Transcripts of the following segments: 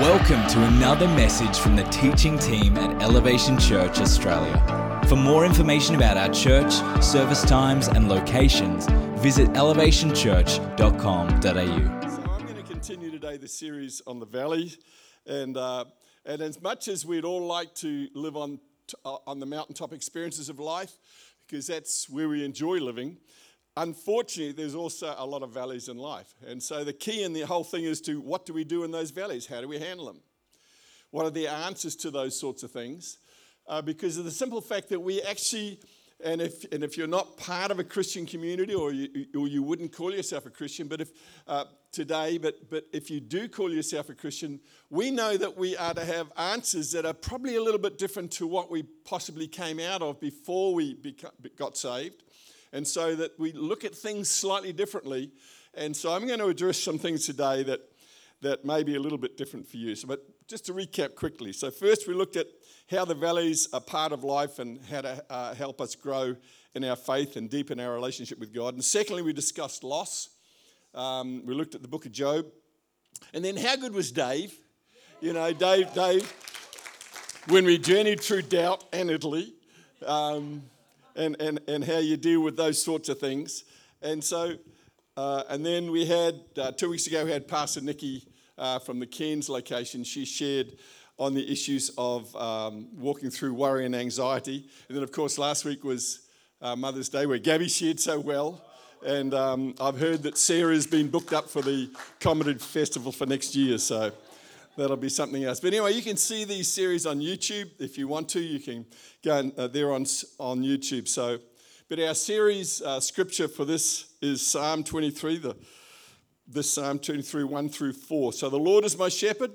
Welcome to another message from the teaching team at Elevation Church Australia. For more information about our church, service times, and locations, visit elevationchurch.com.au. So I'm going to continue today the series on the valley, and uh, and as much as we'd all like to live on uh, on the mountaintop experiences of life, because that's where we enjoy living. Unfortunately, there's also a lot of valleys in life, and so the key in the whole thing is to what do we do in those valleys? How do we handle them? What are the answers to those sorts of things? Uh, because of the simple fact that we actually and if, and if you're not part of a Christian community, or you, or you wouldn't call yourself a Christian, but if uh, today, but, but if you do call yourself a Christian, we know that we are to have answers that are probably a little bit different to what we possibly came out of before we got saved. And so that we look at things slightly differently. And so I'm going to address some things today that, that may be a little bit different for you. So, but just to recap quickly. So, first we looked at how the valleys are part of life and how to uh, help us grow in our faith and deepen our relationship with God. And secondly, we discussed loss. Um, we looked at the book of Job. And then, how good was Dave? You know, Dave, Dave, when we journeyed through doubt and Italy, um, and, and, and how you deal with those sorts of things. And so, uh, and then we had, uh, two weeks ago, we had Pastor Nikki uh, from the Cairns location. She shared on the issues of um, walking through worry and anxiety. And then, of course, last week was uh, Mother's Day, where Gabby shared so well. And um, I've heard that Sarah's been booked up for the Comedy Festival for next year, so that'll be something else. But anyway, you can see these series on YouTube if you want to. You can go and, uh, they're on on YouTube. So, but our series uh, scripture for this is Psalm 23. The this Psalm 23, 1 through 4. So the Lord is my shepherd;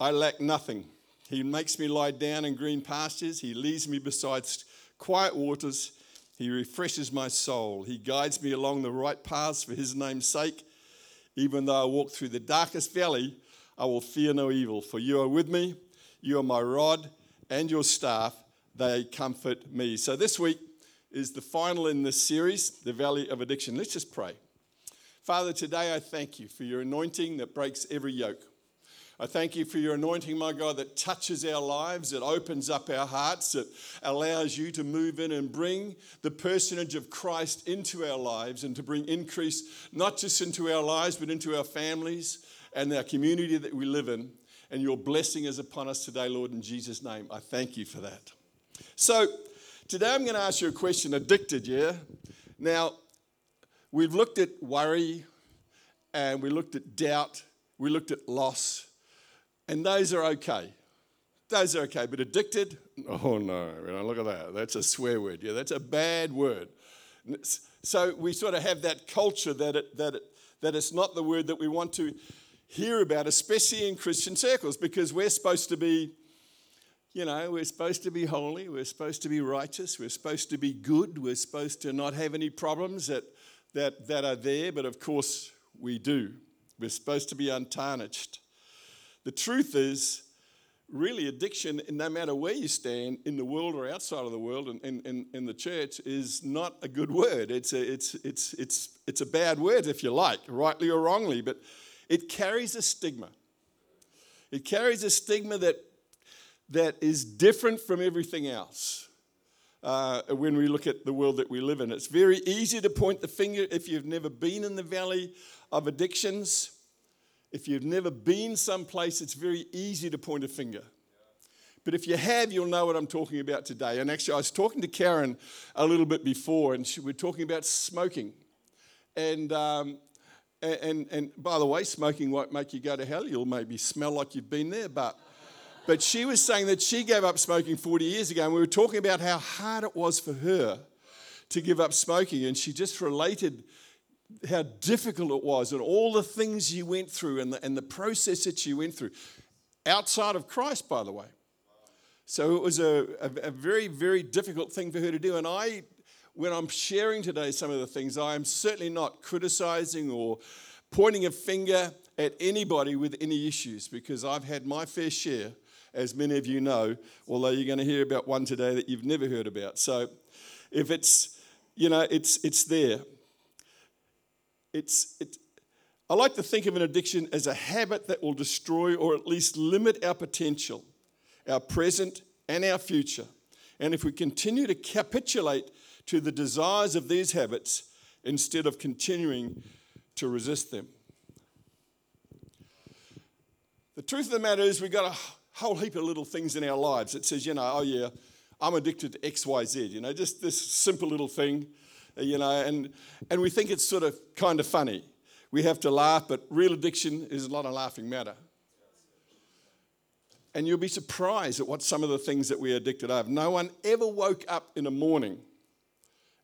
I lack nothing. He makes me lie down in green pastures. He leads me beside quiet waters. He refreshes my soul. He guides me along the right paths for his name's sake. Even though I walk through the darkest valley, I will fear no evil, for you are with me. You are my rod and your staff, they comfort me. So this week is the final in this series, The Valley of Addiction. Let's just pray. Father, today I thank you for your anointing that breaks every yoke. I thank you for your anointing, my God, that touches our lives, that opens up our hearts, that allows you to move in and bring the personage of Christ into our lives and to bring increase, not just into our lives, but into our families and our community that we live in. And your blessing is upon us today, Lord, in Jesus' name. I thank you for that. So, today I'm going to ask you a question addicted, yeah? Now, we've looked at worry and we looked at doubt, we looked at loss. And those are okay. Those are okay. But addicted, oh no, look at that. That's a swear word. Yeah, that's a bad word. So we sort of have that culture that, it, that, it, that it's not the word that we want to hear about, especially in Christian circles, because we're supposed to be, you know, we're supposed to be holy, we're supposed to be righteous, we're supposed to be good, we're supposed to not have any problems that, that, that are there, but of course we do. We're supposed to be untarnished. The truth is, really, addiction, no matter where you stand in the world or outside of the world and in, in, in, the church, is not a good word. It's a, it's, it's, it's, it's a bad word, if you like, rightly or wrongly, but it carries a stigma. It carries a stigma that, that is different from everything else. Uh, when we look at the world that we live in, it's very easy to point the finger if you've never been in the valley of addictions if you've never been someplace, it's very easy to point a finger. But if you have, you'll know what I'm talking about today. And actually, I was talking to Karen a little bit before, and she, we're talking about smoking. And, um, and, and by the way, smoking won't make you go to hell. You'll maybe smell like you've been there, but. But she was saying that she gave up smoking 40 years ago, and we were talking about how hard it was for her to give up smoking. And she just related how difficult it was and all the things you went through and the, and the process that you went through outside of Christ, by the way. So it was a, a, a, very, very difficult thing for her to do. And I, when I'm sharing today some of the things, I am certainly not criticizing or pointing a finger at anybody with any issues because I've had my fair share, as many of you know, although you're going to hear about one today that you've never heard about. So if it's, you know, it's, it's there it's, it, I like to think of an addiction as a habit that will destroy or at least limit our potential, our present and our future. And if we continue to capitulate to the desires of these habits instead of continuing to resist them. The truth of the matter is, we've got a whole heap of little things in our lives that says, you know, oh yeah, I'm addicted to XYZ, you know, just this simple little thing, you know, and, and we think it's sort of kind of funny. We have to laugh, but real addiction is not a laughing matter. And you'll be surprised at what some of the things that we're addicted of. No one ever woke up in a morning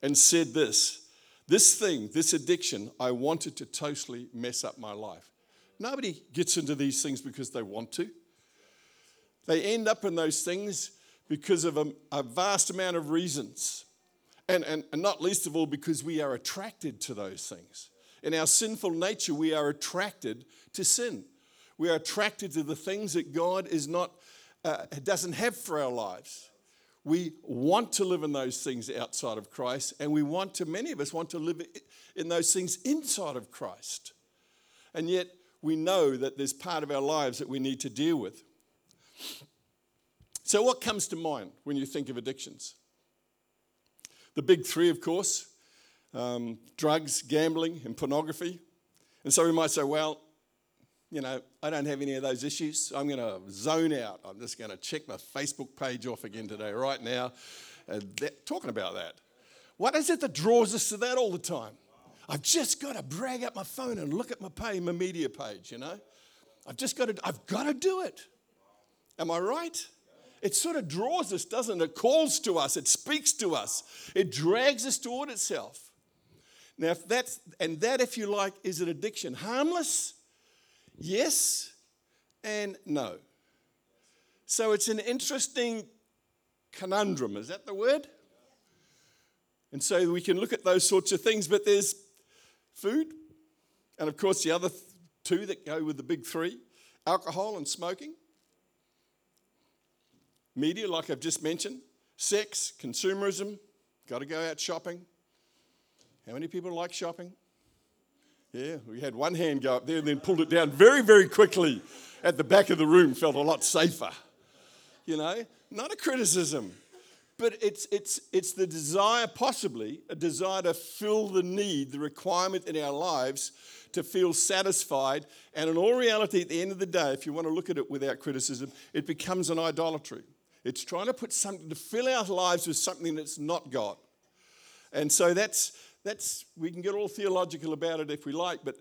and said this this thing, this addiction, I wanted to totally mess up my life. Nobody gets into these things because they want to. They end up in those things because of a, a vast amount of reasons. And, and, and not least of all, because we are attracted to those things. In our sinful nature, we are attracted to sin. We are attracted to the things that God is not, uh, doesn't have for our lives. We want to live in those things outside of Christ, and we want to, many of us want to live in those things inside of Christ. And yet, we know that there's part of our lives that we need to deal with. So, what comes to mind when you think of addictions? The big three, of course um, drugs, gambling, and pornography. And so we might say, well, you know, I don't have any of those issues. I'm going to zone out. I'm just going to check my Facebook page off again today, right now. That, talking about that. What is it that draws us to that all the time? I've just got to brag up my phone and look at my pay, my media page, you know? I've just got to, I've got to do it. Am I right? It sort of draws us, doesn't it? It calls to us, it speaks to us, it drags us toward itself. Now, if that's, and that, if you like, is an addiction. Harmless? Yes and no. So it's an interesting conundrum. Is that the word? And so we can look at those sorts of things, but there's food, and of course, the other two that go with the big three alcohol and smoking, media, like I've just mentioned, sex, consumerism, got to go out shopping. How many people like shopping? Yeah, we had one hand go up there and then pulled it down very, very quickly at the back of the room, felt a lot safer. You know, not a criticism, but it's, it's, it's the desire, possibly, a desire to fill the need, the requirement in our lives to feel satisfied. And in all reality, at the end of the day, if you want to look at it without criticism, it becomes an idolatry. It's trying to put something to fill our lives with something that's not God. And so that's that's, we can get all theological about it if we like, but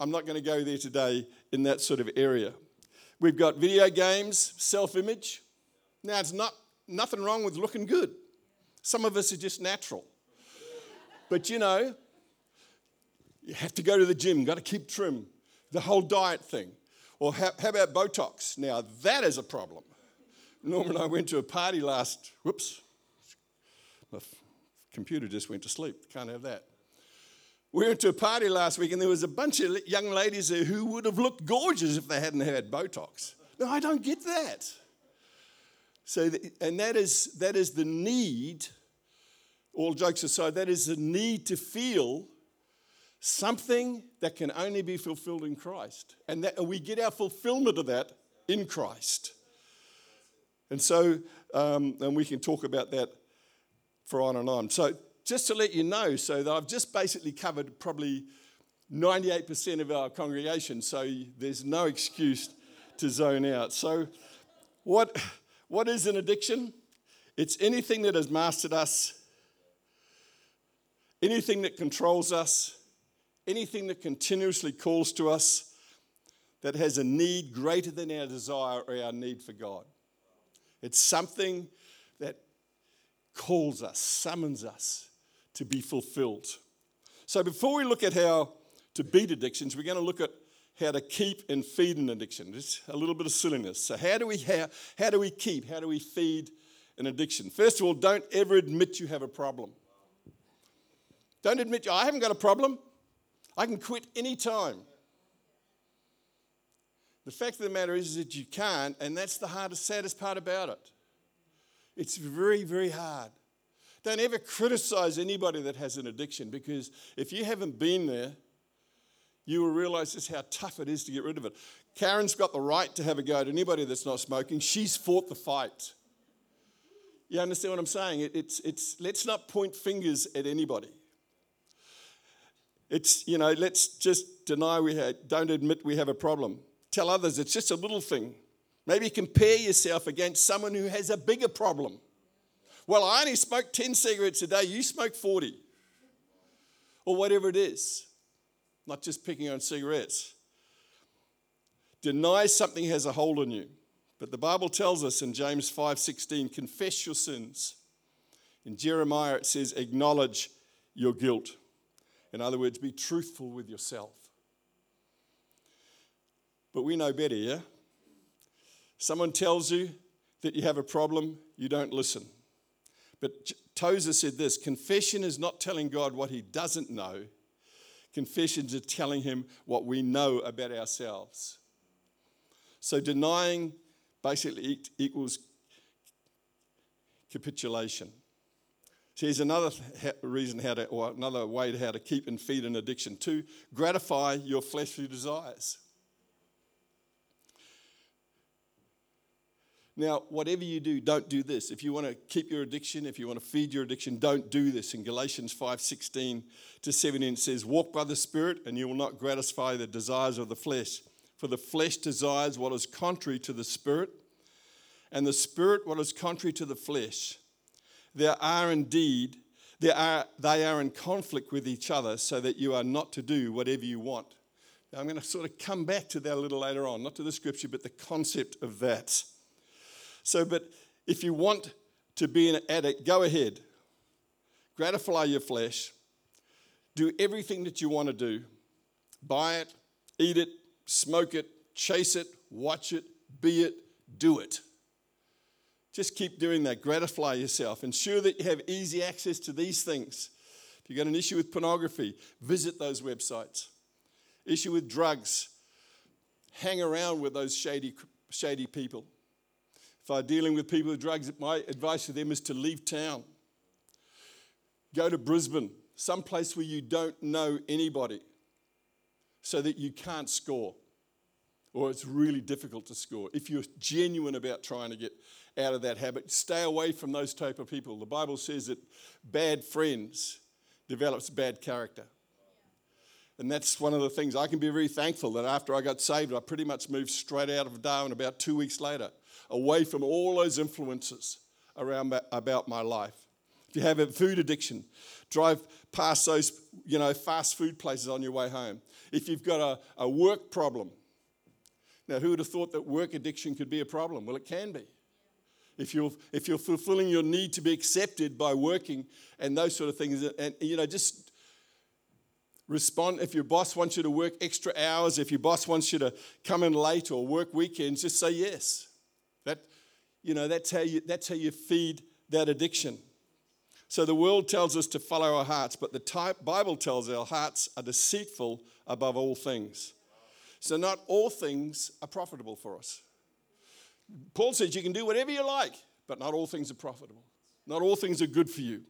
I'm not going to go there today in that sort of area. We've got video games, self image. Now, it's not nothing wrong with looking good. Some of us are just natural. But you know, you have to go to the gym, got to keep trim, the whole diet thing. Or how, how about Botox? Now, that is a problem. Norman and I went to a party last, whoops, computer just went to sleep. Can't have that. We went to a party last week and there was a bunch of young ladies there who would have looked gorgeous if they hadn't had Botox. No, I don't get that. So, and that is, that is the need, all jokes aside, that is the need to feel something that can only be fulfilled in Christ. And that, we get our fulfillment of that in Christ. And so, um, and we can talk about that for on and on. So, just to let you know, so that I've just basically covered probably 98% of our congregation, so there's no excuse to zone out. So, what, what is an addiction? It's anything that has mastered us, anything that controls us, anything that continuously calls to us, that has a need greater than our desire or our need for God. It's something calls us, summons us to be fulfilled. So before we look at how to beat addictions, we're going to look at how to keep and feed an addiction. Just a little bit of silliness. So how do we how, how do we keep? How do we feed an addiction? First of all, don't ever admit you have a problem. Don't admit you I haven't got a problem. I can quit any time. The fact of the matter is, is that you can't, and that's the hardest, saddest part about it. It's very, very hard. Don't ever criticize anybody that has an addiction because if you haven't been there, you will realize just how tough it is to get rid of it. Karen's got the right to have a go at anybody that's not smoking. She's fought the fight. You understand what I'm saying? It, it's, it's, let's not point fingers at anybody. It's, you know, let's just deny we have, don't admit we have a problem. Tell others it's just a little thing. Maybe compare yourself against someone who has a bigger problem. Well, I only smoke 10 cigarettes a day, you smoke 40. Or whatever it is. Not just picking on cigarettes. Deny something has a hold on you. But the Bible tells us in James 5:16, confess your sins. In Jeremiah it says acknowledge your guilt. In other words, be truthful with yourself. But we know better, yeah? Someone tells you that you have a problem, you don't listen. But Tozer said this confession is not telling God what he doesn't know, confession is telling him what we know about ourselves. So denying basically equals capitulation. So here's another reason how to, or another way to how to keep and feed an addiction. To gratify your fleshly desires. Now, whatever you do, don't do this. If you want to keep your addiction, if you want to feed your addiction, don't do this. In Galatians 5:16 to 17 it says, "Walk by the Spirit, and you will not gratify the desires of the flesh. For the flesh desires what is contrary to the Spirit, and the Spirit what is contrary to the flesh." there are indeed, there are, they are in conflict with each other so that you are not to do whatever you want. Now, I'm going to sort of come back to that a little later on, not to the scripture, but the concept of that. So, but if you want to be an addict, go ahead. Gratify your flesh. Do everything that you want to do. Buy it, eat it, smoke it, chase it, watch it, be it, do it. Just keep doing that. Gratify yourself. Ensure that you have easy access to these things. If you've got an issue with pornography, visit those websites. Issue with drugs, hang around with those shady, shady people. If I'm dealing with people with drugs, my advice to them is to leave town. Go to Brisbane, someplace where you don't know anybody, so that you can't score or it's really difficult to score. If you're genuine about trying to get out of that habit. Stay away from those type of people. The Bible says that bad friends develops bad character. And that's one of the things I can be very thankful that after I got saved, I pretty much moved straight out of Darwin about two weeks later, away from all those influences around about my life. If you have a food addiction, drive past those you know fast food places on your way home. If you've got a, a work problem, now who would have thought that work addiction could be a problem? Well, it can be if you're, if you're fulfilling your need to be accepted by working and those sort of things. And, you know, just respond. If your boss wants you to work extra hours, if your boss wants you to come in late or work weekends, just say yes. That, you know, that's how you, that's how you feed that addiction. So the world tells us to follow our hearts, but the Bible tells our hearts are deceitful above all things. So not all things are profitable for us. Paul says you can do whatever you like, but not all things are profitable. Not all things are good for you.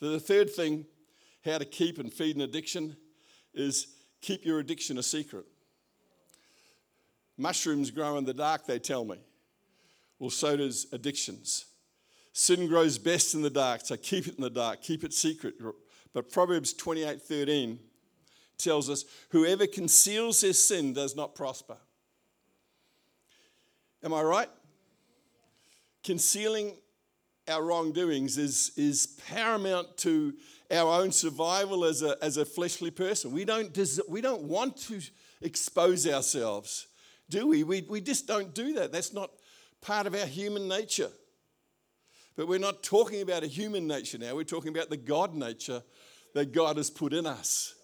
The third thing, how to keep and feed an addiction, is keep your addiction a secret. Mushrooms grow in the dark, they tell me. Well, so does addictions. Sin grows best in the dark, so keep it in the dark, keep it secret. But Proverbs 28 13 tells us, Whoever conceals their sin does not prosper. Am I right? Concealing our wrongdoings is, is paramount to our own survival as a, as a fleshly person. We don't, des- we don't want to expose ourselves, do we? we? We just don't do that. That's not part of our human nature. But we're not talking about a human nature now, we're talking about the God nature that God has put in us.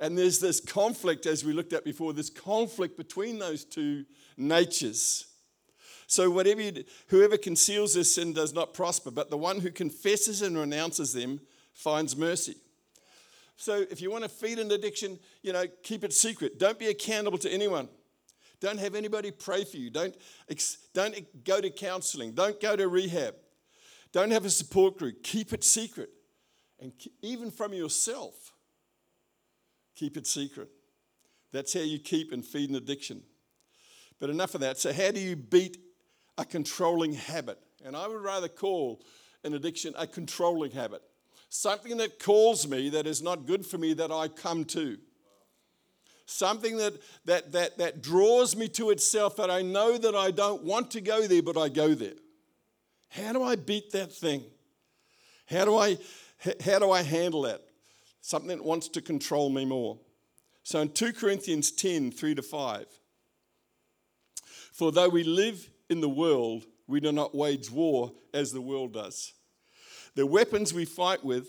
And there's this conflict, as we looked at before, this conflict between those two natures. So whatever you whoever conceals their sin does not prosper, but the one who confesses and renounces them finds mercy. So if you want to feed an addiction, you know, keep it secret. Don't be accountable to anyone. Don't have anybody pray for you. Don't, don't go to counseling. Don't go to rehab. Don't have a support group. Keep it secret. And even from yourself, keep it secret. That's how you keep and feed an addiction. But enough of that. So, how do you beat a controlling habit? And I would rather call an addiction a controlling habit. Something that calls me that is not good for me that I come to. Something that, that, that, that draws me to itself that I know that I don't want to go there, but I go there. How do I beat that thing? How do I, how do I handle that? Something that wants to control me more. So in 2 Corinthians 10 3 to 5, for though we live in the world, we do not wage war as the world does. The weapons we fight with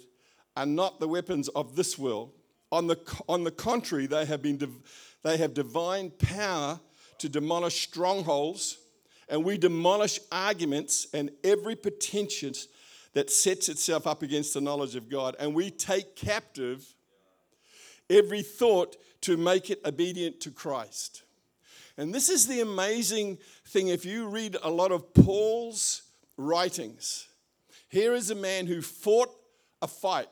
are not the weapons of this world. On the, on the contrary, they have, been they have divine power to demolish strongholds, and we demolish arguments and every pretension that sets itself up against the knowledge of God. And we take captive every thought to make it obedient to Christ. And this is the amazing thing. If you read a lot of Paul's writings, here is a man who fought a fight,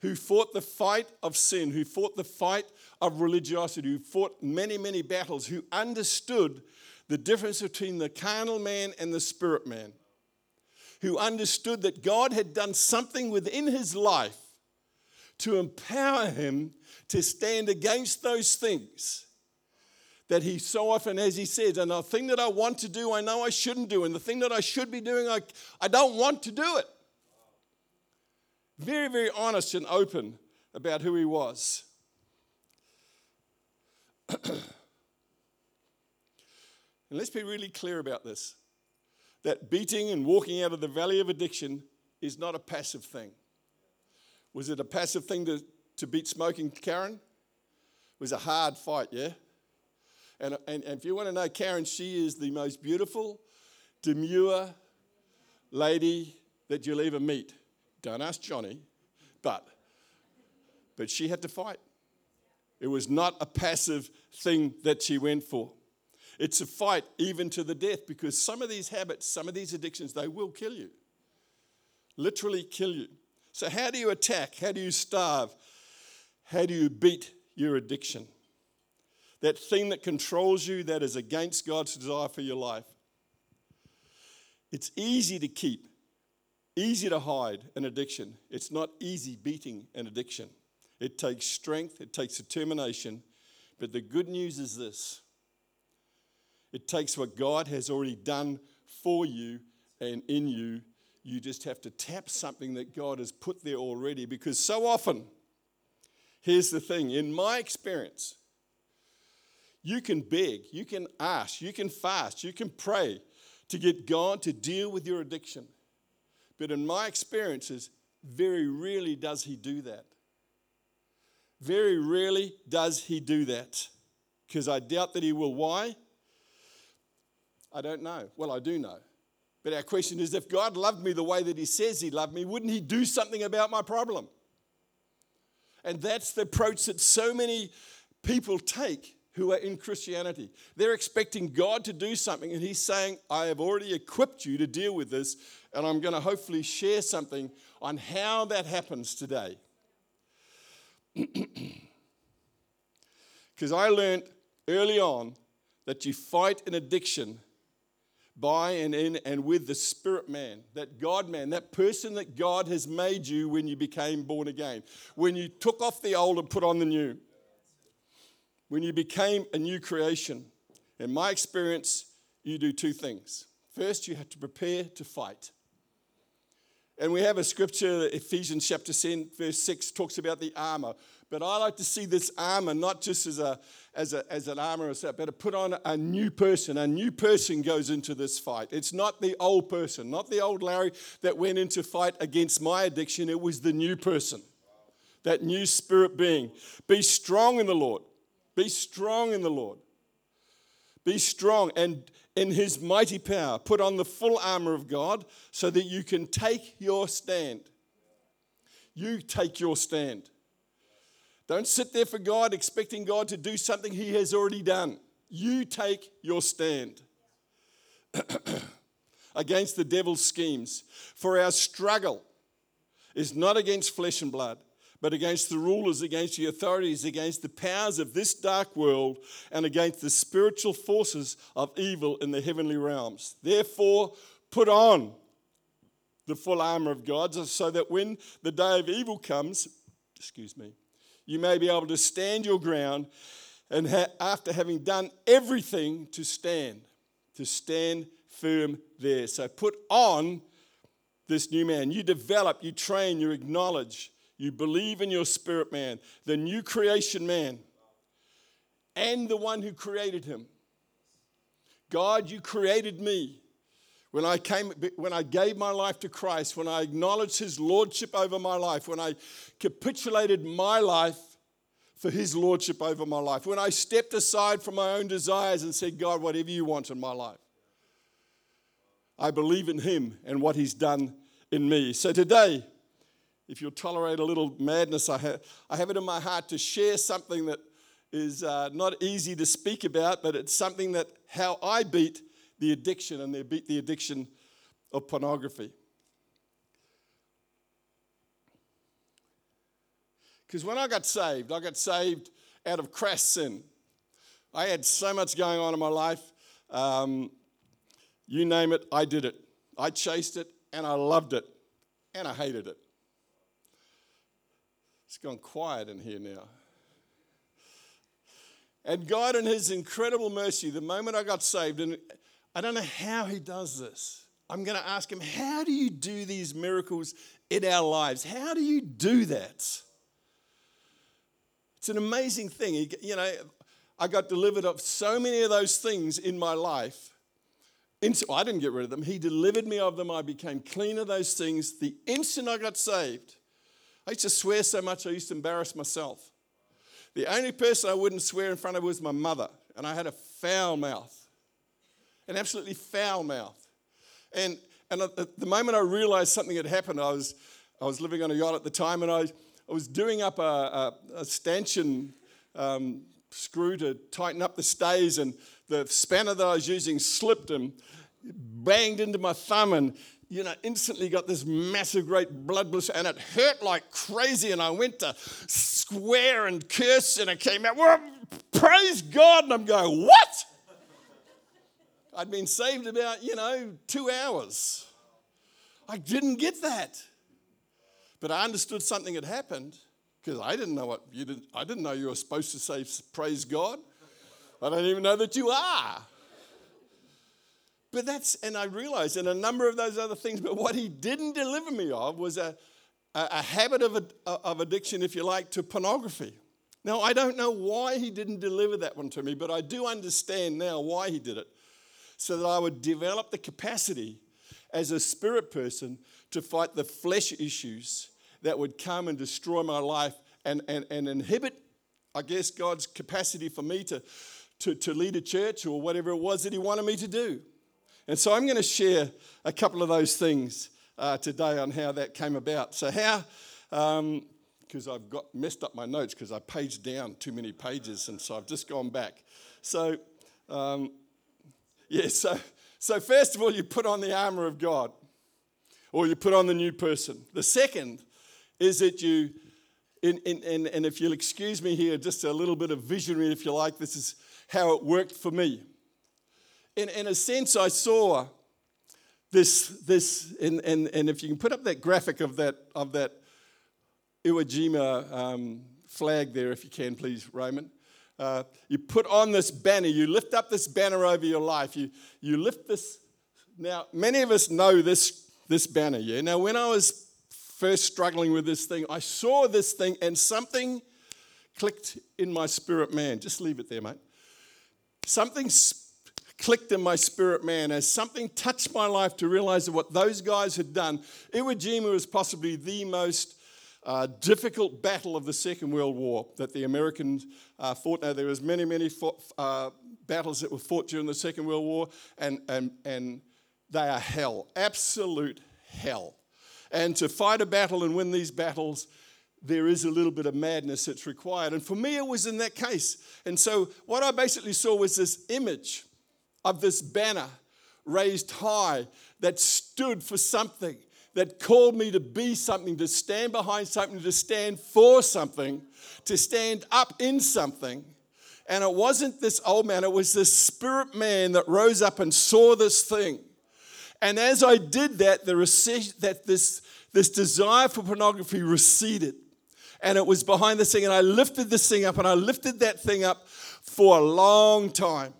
who fought the fight of sin, who fought the fight of religiosity, who fought many, many battles, who understood the difference between the carnal man and the spirit man, who understood that God had done something within his life to empower him to stand against those things that he so often, as he says, and the thing that I want to do, I know I shouldn't do, and the thing that I should be doing, I, I don't want to do it. Very, very honest and open about who he was. and let's be really clear about this that beating and walking out of the valley of addiction is not a passive thing. Was it a passive thing to, to beat smoking, Karen? It was a hard fight, yeah? And, and, and if you want to know Karen, she is the most beautiful, demure lady that you'll ever meet. Don't ask Johnny, but, but she had to fight. It was not a passive thing that she went for. It's a fight even to the death because some of these habits, some of these addictions, they will kill you. Literally kill you. So, how do you attack? How do you starve? How do you beat your addiction? that thing that controls you that is against God's desire for your life. It's easy to keep, easy to hide an addiction. It's not easy beating an addiction. It takes strength, it takes determination. But the good news is this it takes what God has already done for you and in you. You just have to tap something that God has put there already because so often, here's the thing in my experience, you can beg, you can ask, you can fast, you can pray to get God to deal with your addiction. But in my experiences, very rarely does He do that. Very rarely does He do that. Because I doubt that He will. Why? I don't know. Well, I do know. But our question is if God loved me the way that He says He loved me, wouldn't He do something about my problem? And that's the approach that so many people take who are in Christianity. They're expecting God to do something, and He's saying, I have already equipped you to deal with this, and I'm going to hopefully share something on how that happens today. Because I learned early on that you fight an addiction by and in and with the spirit man, that God man, that person that God has made you when you became born again, when you took off the old and put on the new when you became a new creation, in my experience, you do two things. First, you have to prepare to fight. And we have a scripture, Ephesians chapter 10, verse 6, talks about the armor. But I like to see this armor not just as, a, as, a, as an armor, but to put on a new person. A new person goes into this fight. It's not the old person, not the old Larry that went into fight against my addiction. It was the new person, that new spirit being. Be strong in the Lord. Be strong in the Lord. Be strong and in his mighty power. Put on the full armor of God so that you can take your stand. You take your stand. Don't sit there for God expecting God to do something he has already done. You take your stand against the devil's schemes. For our struggle is not against flesh and blood, but against the rulers, against the authorities, against the powers of this dark world, and against the spiritual forces of evil in the heavenly realms. Therefore, put on the full armor of God so that when the day of evil comes, excuse me, you may be able to stand your ground and ha- after having done everything to stand, to stand firm there. So put on this new man. You develop, you train, you acknowledge you believe in your spirit man, the new creation man, and the one who created him. God, you created me. When I came, when I gave my life to Christ, when I acknowledged his lordship over my life, when I capitulated my life for his lordship over my life, when I stepped aside from my own desires and said, God, whatever you want in my life. I believe in him and what he's done in me. So today, if you'll tolerate a little madness, I have, I have it in my heart to share something that is uh, not easy to speak about, but it's something that how I beat the addiction and they beat the addiction of pornography. Because when I got saved, I got saved out of crass sin. I had so much going on in my life. Um, you name it, I did it. I chased it and I loved it and I hated it. It's gone quiet in here now. And God, in His incredible mercy, the moment I got saved, and I don't know how He does this. I'm going to ask Him, How do you do these miracles in our lives? How do you do that? It's an amazing thing. You know, I got delivered of so many of those things in my life. I didn't get rid of them. He delivered me of them. I became clean of those things the instant I got saved. I used to swear so much I used to embarrass myself. The only person I wouldn't swear in front of was my mother, and I had a foul mouth, an absolutely foul mouth. And, and at the moment I realized something had happened, I was, I was living on a yacht at the time, and I, I was doing up a, a, a stanchion um, screw to tighten up the stays, and the spanner that I was using slipped and banged into my thumb, and you know, instantly got this massive, great blood blister, and it hurt like crazy. And I went to swear and curse, and it came out, well, praise God. And I'm going, what? I'd been saved about, you know, two hours. I didn't get that. But I understood something had happened because I didn't know what you didn't, I didn't know you were supposed to say, praise God. I don't even know that you are. But that's, and I realized, and a number of those other things, but what he didn't deliver me of was a, a, a habit of, uh, of addiction, if you like, to pornography. Now, I don't know why he didn't deliver that one to me, but I do understand now why he did it. So that I would develop the capacity as a spirit person to fight the flesh issues that would come and destroy my life and, and, and inhibit, I guess, God's capacity for me to, to, to lead a church or whatever it was that he wanted me to do. And so I'm going to share a couple of those things uh, today on how that came about. So, how, because um, I've got messed up my notes because I paged down too many pages, and so I've just gone back. So, um, yeah, so, so first of all, you put on the armor of God, or you put on the new person. The second is that you, in, in, and if you'll excuse me here, just a little bit of visionary, if you like, this is how it worked for me in, in a sense, I saw this, this and, and, and if you can put up that graphic of that, of that Iwo Jima um, flag there, if you can, please, Raymond. Uh, you put on this banner, you lift up this banner over your life. You, you lift this. Now, many of us know this, this banner, yeah? Now, when I was first struggling with this thing, I saw this thing and something clicked in my spirit man. Just leave it there, mate. Something clicked in my spirit man as something touched my life to realize that what those guys had done. Iwo Jima was possibly the most uh, difficult battle of the Second World War that the Americans uh, fought. Now, there was many, many fought, uh, battles that were fought during the Second World War, and, and, and they are hell, absolute hell. And to fight a battle and win these battles, there is a little bit of madness that's required. And for me, it was in that case. And so, what I basically saw was this image of this banner raised high that stood for something that called me to be something, to stand behind something, to stand for something, to stand up in something. And it wasn't this old man, it was this spirit man that rose up and saw this thing. And as I did that, the that this, this desire for pornography receded. And it was behind this thing. And I lifted this thing up and I lifted that thing up for a long time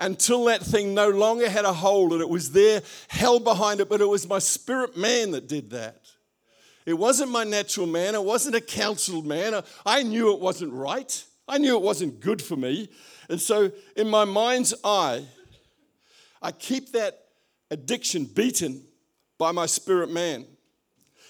until that thing no longer had a hold and it was there held behind it. But it was my spirit man that did that. It wasn't my natural man, it wasn't a counseled man. I knew it wasn't right. I knew it wasn't good for me. And so, in my mind's eye, I keep that addiction beaten by my spirit man.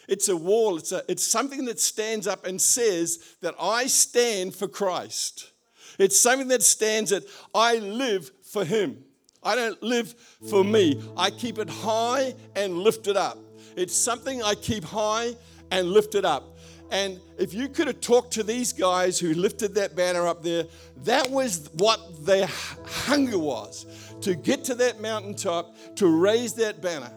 It's a wall, it's, a, it's something that stands up and says that I stand for Christ. It's something that stands that I live for Him. I don't live for me. I keep it high and lift it up. It's something I keep high and lift it up. And if you could have talked to these guys who lifted that banner up there, that was what their hunger was to get to that mountaintop, to raise that banner.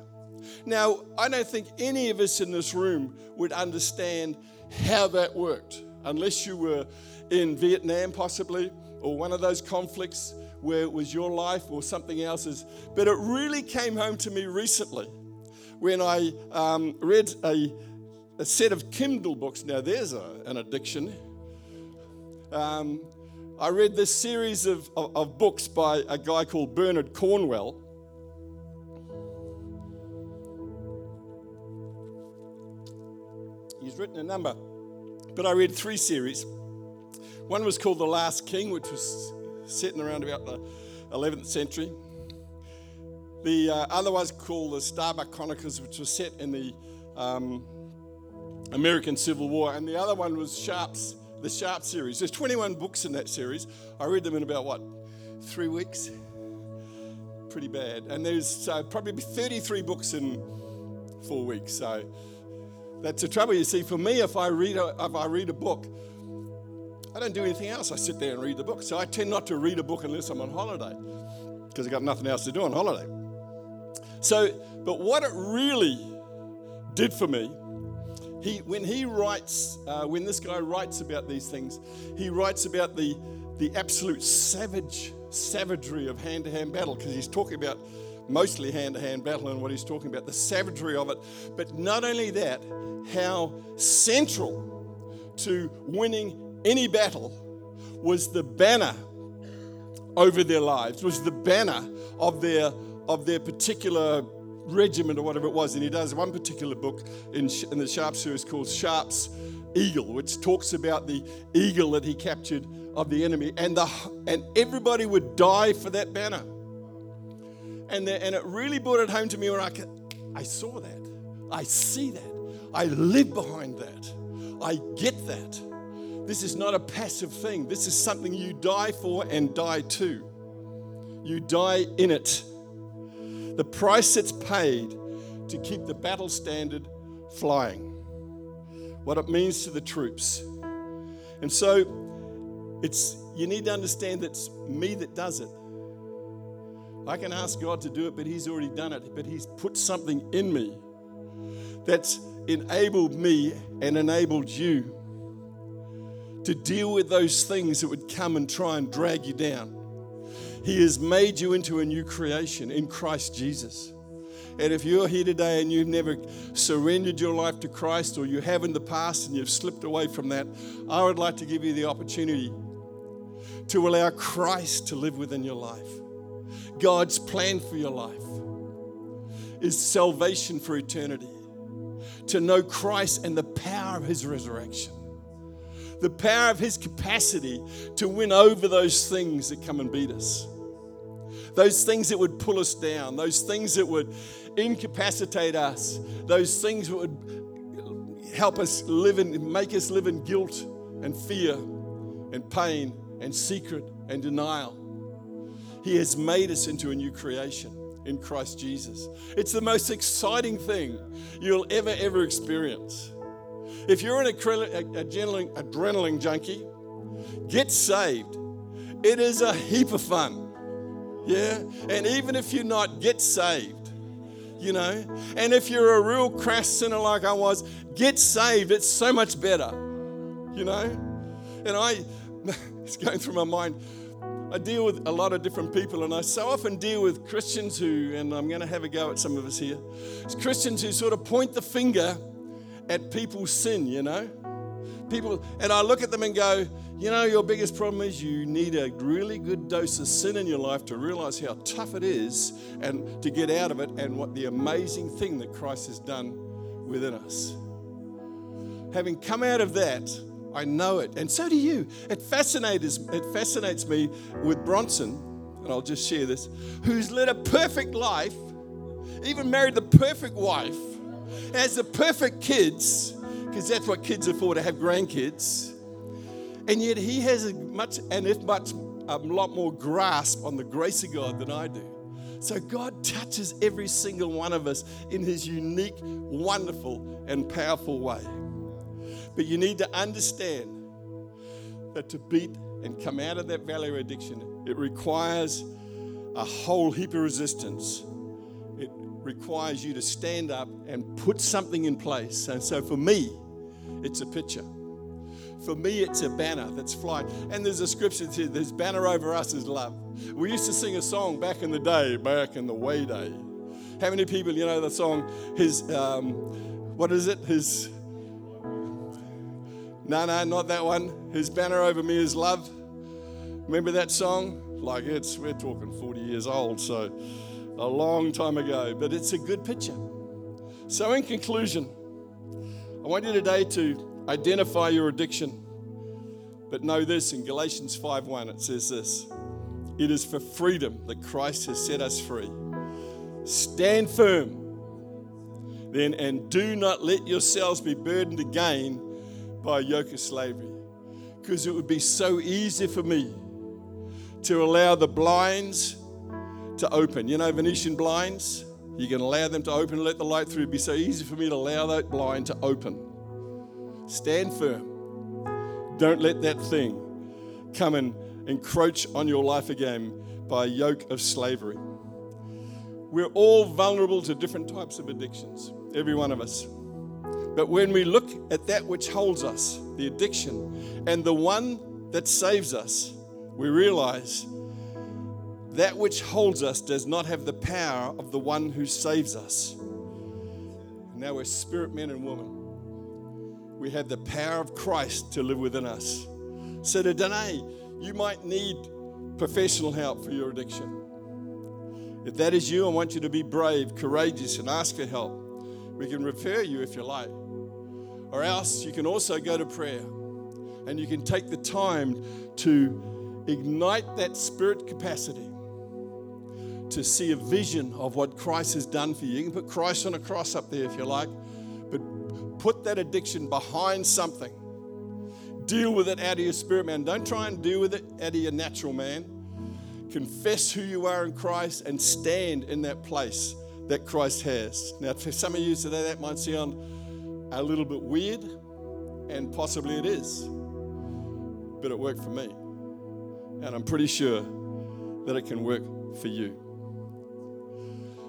Now, I don't think any of us in this room would understand how that worked unless you were in Vietnam, possibly, or one of those conflicts where it was your life or something else's. But it really came home to me recently when I um, read a a set of Kindle books. Now, there's a, an addiction. Um, I read this series of, of, of books by a guy called Bernard Cornwell. He's written a number, but I read three series. One was called The Last King, which was set in around about the 11th century. The uh, other was called The Starbuck Chronicles, which was set in the um, American Civil War, and the other one was Sharpe's, the Sharpe series. There's 21 books in that series. I read them in about what, three weeks? Pretty bad. And there's uh, probably 33 books in four weeks. So that's the trouble. You see, for me, if I read a, if I read a book, I don't do anything else. I sit there and read the book. So I tend not to read a book unless I'm on holiday because I've got nothing else to do on holiday. So, but what it really did for me he, when he writes, uh, when this guy writes about these things, he writes about the, the absolute savage, savagery of hand to hand battle, because he's talking about mostly hand to hand battle and what he's talking about, the savagery of it. But not only that, how central to winning any battle was the banner over their lives, was the banner of their, of their particular regiment or whatever it was. And he does one particular book in, in the Sharpe series called Sharpe's Eagle, which talks about the eagle that he captured of the enemy. And, the, and everybody would die for that banner. And, the, and it really brought it home to me when I, I saw that. I see that. I live behind that. I get that. This is not a passive thing. This is something you die for and die to. You die in it the price that's paid to keep the battle standard flying, what it means to the troops. And so it's you need to understand that it's me that does it. I can ask God to do it, but He's already done it. But He's put something in me that's enabled me and enabled you to deal with those things that would come and try and drag you down. He has made you into a new creation in Christ Jesus. And if you're here today and you've never surrendered your life to Christ or you have in the past and you've slipped away from that, I would like to give you the opportunity to allow Christ to live within your life. God's plan for your life is salvation for eternity, to know Christ and the power of his resurrection, the power of his capacity to win over those things that come and beat us those things that would pull us down, those things that would incapacitate us, those things that would help us live in, make us live in guilt and fear and pain and secret and denial. He has made us into a new creation in Christ Jesus. It's the most exciting thing you'll ever, ever experience. If you're an adrenaline, adrenaline junkie, get saved. It is a heap of fun. Yeah? And even if you're not, get saved. you know. And if you're a real crass sinner like I was, get saved. It's so much better, you know. And I, it's going through my mind. I deal with a lot of different people, and I so often deal with Christians who, and I'm going to have a go at some of us here, it's Christians who sort of point the finger at people's sin, you know. People, and I look at them and go, you know, your biggest problem is you need a really good dose of sin in your life to realize how tough it is and to get out of it and what the amazing thing that Christ has done within us. Having come out of that, I know it, and so do you. It fascinates, it fascinates me with Bronson, and I'll just share this, who's led a perfect life, even married the perfect wife, has the perfect kids, because that's what kids are for to have grandkids. And yet he has a much, and if much, a lot more grasp on the grace of God than I do. So God touches every single one of us in his unique, wonderful, and powerful way. But you need to understand that to beat and come out of that valley of addiction, it requires a whole heap of resistance. Requires you to stand up and put something in place. And so for me, it's a picture. For me, it's a banner that's flying. And there's a scripture that says, There's banner over us is love. We used to sing a song back in the day, back in the way day. How many people, you know, the song, his, um, what is it? His, no, no, not that one. His banner over me is love. Remember that song? Like it's, we're talking 40 years old, so a long time ago, but it's a good picture. So, in conclusion, I want you today to identify your addiction. But know this in Galatians 5:1 it says this. It is for freedom that Christ has set us free. Stand firm then and do not let yourselves be burdened again by a yoke of slavery. Because it would be so easy for me to allow the blinds to open. You know, Venetian blinds? You can allow them to open and let the light through. It'd be so easy for me to allow that blind to open. Stand firm. Don't let that thing come and encroach on your life again by a yoke of slavery. We're all vulnerable to different types of addictions, every one of us. But when we look at that which holds us, the addiction, and the one that saves us, we realize that which holds us does not have the power of the one who saves us. Now we're spirit men and women. We have the power of Christ to live within us. So today, you might need professional help for your addiction. If that is you, I want you to be brave, courageous, and ask for help. We can refer you if you like. Or else you can also go to prayer and you can take the time to ignite that spirit capacity to see a vision of what Christ has done for you. You can put Christ on a cross up there if you like, but put that addiction behind something. Deal with it out of your spirit man. Don't try and deal with it out of your natural man. Confess who you are in Christ and stand in that place that Christ has. Now, for some of you today, that might sound a little bit weird, and possibly it is, but it worked for me. And I'm pretty sure that it can work for you.